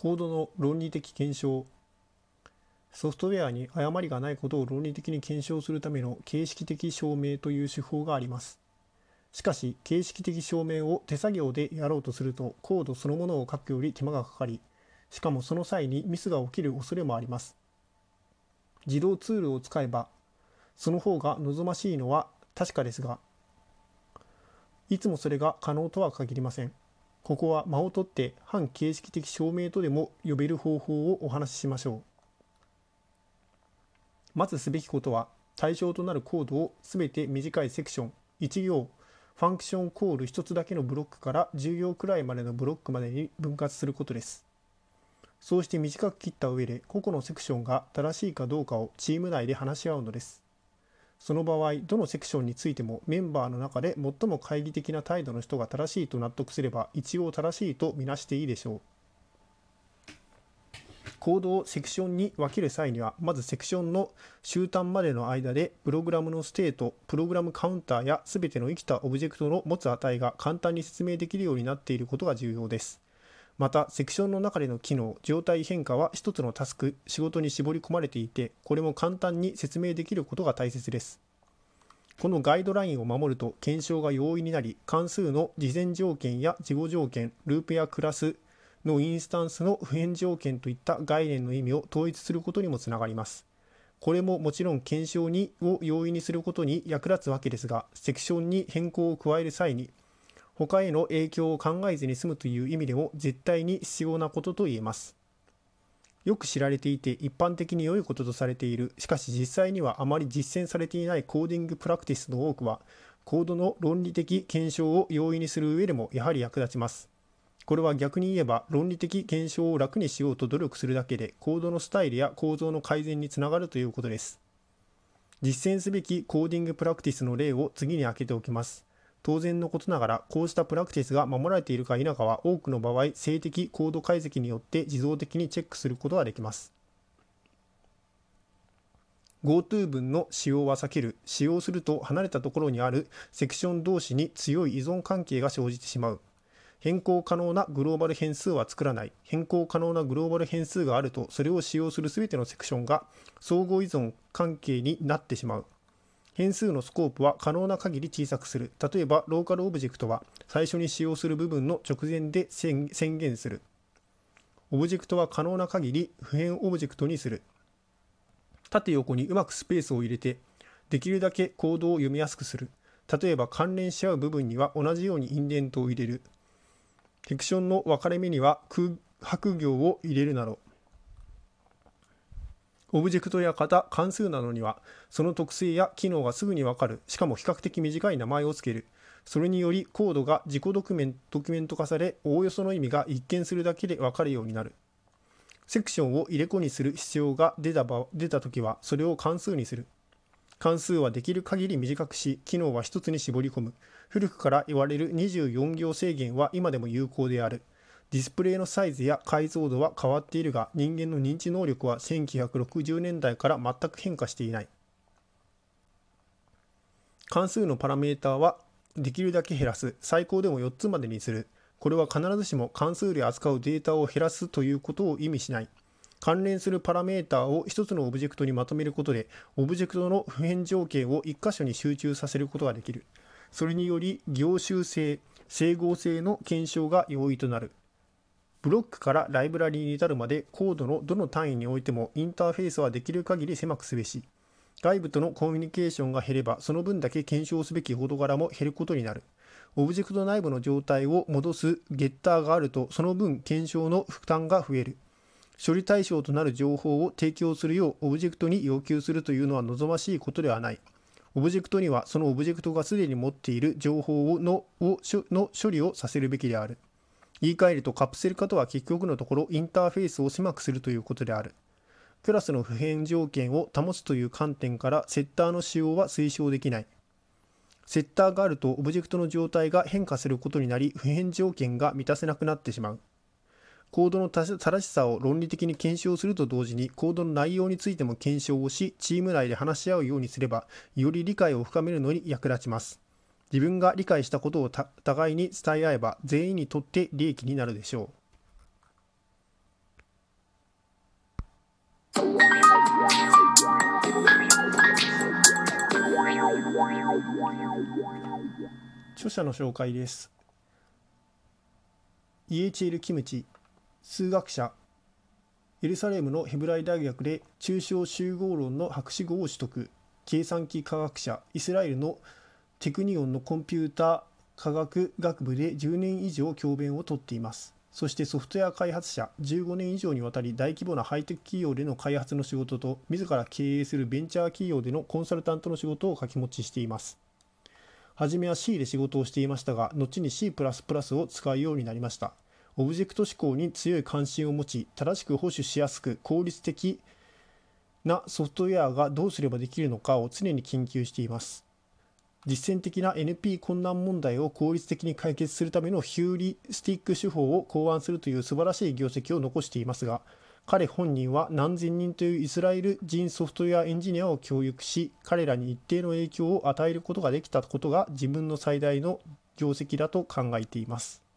コードの論理的検証。ソフトウェアに誤りがないことを論理的に検証するための形式的証明という手法があります。しかし形式的証明を手作業でやろうとするとコードそのものを書くより手間がかかりしかもその際にミスが起きる恐れもあります。自動ツールを使えばその方が望ましいのは確かですがいつもそれが可能とは限りません。ここは間を取って反形式的証明とでも呼べる方法をお話ししましょう。まずすべきことは対象となるコードをすべて短いセクション1行ファンクションコール1つだけのブロックから10行くらいまでのブロックまでに分割することです。そうして短く切った上で個々のセクションが正しいかどうかをチーム内で話し合うのです。その場合どのセクションについてもメンバーの中で最も懐疑的な態度の人が正しいと納得すれば一応正しいとみなしていいでしょう。コードをセクションに分ける際にはまずセクションの終端までの間でプログラムのステートプログラムカウンターや全ての生きたオブジェクトの持つ値が簡単に説明できるようになっていることが重要です。またセクションの中での機能状態変化は一つのタスク仕事に絞り込まれていてこれも簡単に説明できることが大切です。このガイドラインを守ると検証が容易になり関数の事前条件や事後条件ループやクラスのインスタンスの不変条件といった概念の意味を統一することにもつながります。これももちろん検証にを容易にすることに役立つわけですがセクションに変更を加える際に他への影響を考えずに済むという意味でも絶対に必要なことと言えます。よく知られていて一般的に良いこととされているしかし実際にはあまり実践されていないコーディングプラクティスの多くはコードの論理的検証を容易にする上でもやはり役立ちます。これは逆に言えば論理的検証を楽にしようと努力するだけでコードのスタイルや構造の改善につながるということです。実践すべきコーディングプラクティスの例を次に挙げておきます。当然のことながらこうしたプラクティスが守られているか否かは多くの場合静的コード解析によって自動的にチェックすることができます。GoTo 文の使用は避ける使用すると離れたところにあるセクション同士に強い依存関係が生じてしまう。変更可能なグローバル変数は作らない。変更可能なグローバル変数があるとそれを使用する全てのセクションが相互依存関係になってしまう。変数のスコープは可能な限り小さくする。例えば、ローカルオブジェクトは最初に使用する部分の直前で宣言する。オブジェクトは可能な限り不変オブジェクトにする。縦横にうまくスペースを入れて、できるだけコードを読みやすくする。例えば関連し合う部分には同じようにインデントを入れる。セクションの分かれ目には空白行を入れるなど。オブジェクトや型、関数などには、その特性や機能がすぐにわかる、しかも比較的短い名前を付ける。それによりコードが自己ドキュメンドキュメント化され、おおよその意味が一見するだけでわかるようになる。セクションを入れ子にする必要が出た場出たときは、それを関数にする。関数はできる限り短くし、機能は一つに絞り込む。古くから言われる24行制限は今でも有効である。ディスプレイのサイズや解像度は変わっているが人間の認知能力は1960年代から全く変化していない。関数のパラメーターはできるだけ減らす。最高でも4つまでにする。これは必ずしも関数で扱うデータを減らすということを意味しない。関連するパラメータを1つのオブジェクトにまとめることでオブジェクトの普遍条件を1箇所に集中させることができる。それにより行集性整合性の検証が容易となる。ブロックからライブラリに至るまでコードのどの単位においてもインターフェースはできる限り狭くすべし、外部とのコミュニケーションが減ればその分だけ検証すべき事柄も減ることになる。オブジェクト内部の状態を返すゲッターがあるとその分検証の負担が増える。処理対象となる情報を提供するようオブジェクトに要求するというのは望ましいことではない。オブジェクトにはそのオブジェクトがすでに持っている情報のをの処理をさせるべきである。言い換えるとカプセル化とは結局のところインターフェースを狭くするということである。クラスの不変条件を保つという観点からセッターの使用は推奨できない。セッターがあるとオブジェクトの状態が変化することになり普遍条件が満たせなくなってしまう。コードの正しさを論理的に検証すると同時にコードの内容についても検証をしチーム内で話し合うようにすればより理解を深めるのに役立ちます。自分が理解したことを互いに伝え合えば全員にとって利益になるでしょう。著者の紹介です。イエチェル・キムチ、数学者、エルサレムのヘブライ大学で中小集合論の博士号を取得、計算機科学者、イスラエルのテクニオンのコンピューター科学学部で10年以上教鞭をとっています。そしてソフトウェア開発者、15年以上にわたり大規模なハイテク企業での開発の仕事と、自ら経営するベンチャー企業でのコンサルタントの仕事を掛け持ちしています。はじめは C で仕事をしていましたが、後に C++ を使うようになりました。オブジェクト思考に強い関心を持ち、正しく保守しやすく効率的なソフトウェアがどうすればできるのかを常に研究しています。実践的な NP 困難問題を効率的に解決するためのヒューリスティック手法を考案するという素晴らしい業績を残していますが、彼本人は何千人というイスラエル人ソフトウェアエンジニアを教育し、彼らに一定の影響を与えることができたことが自分の最大の業績だと考えています。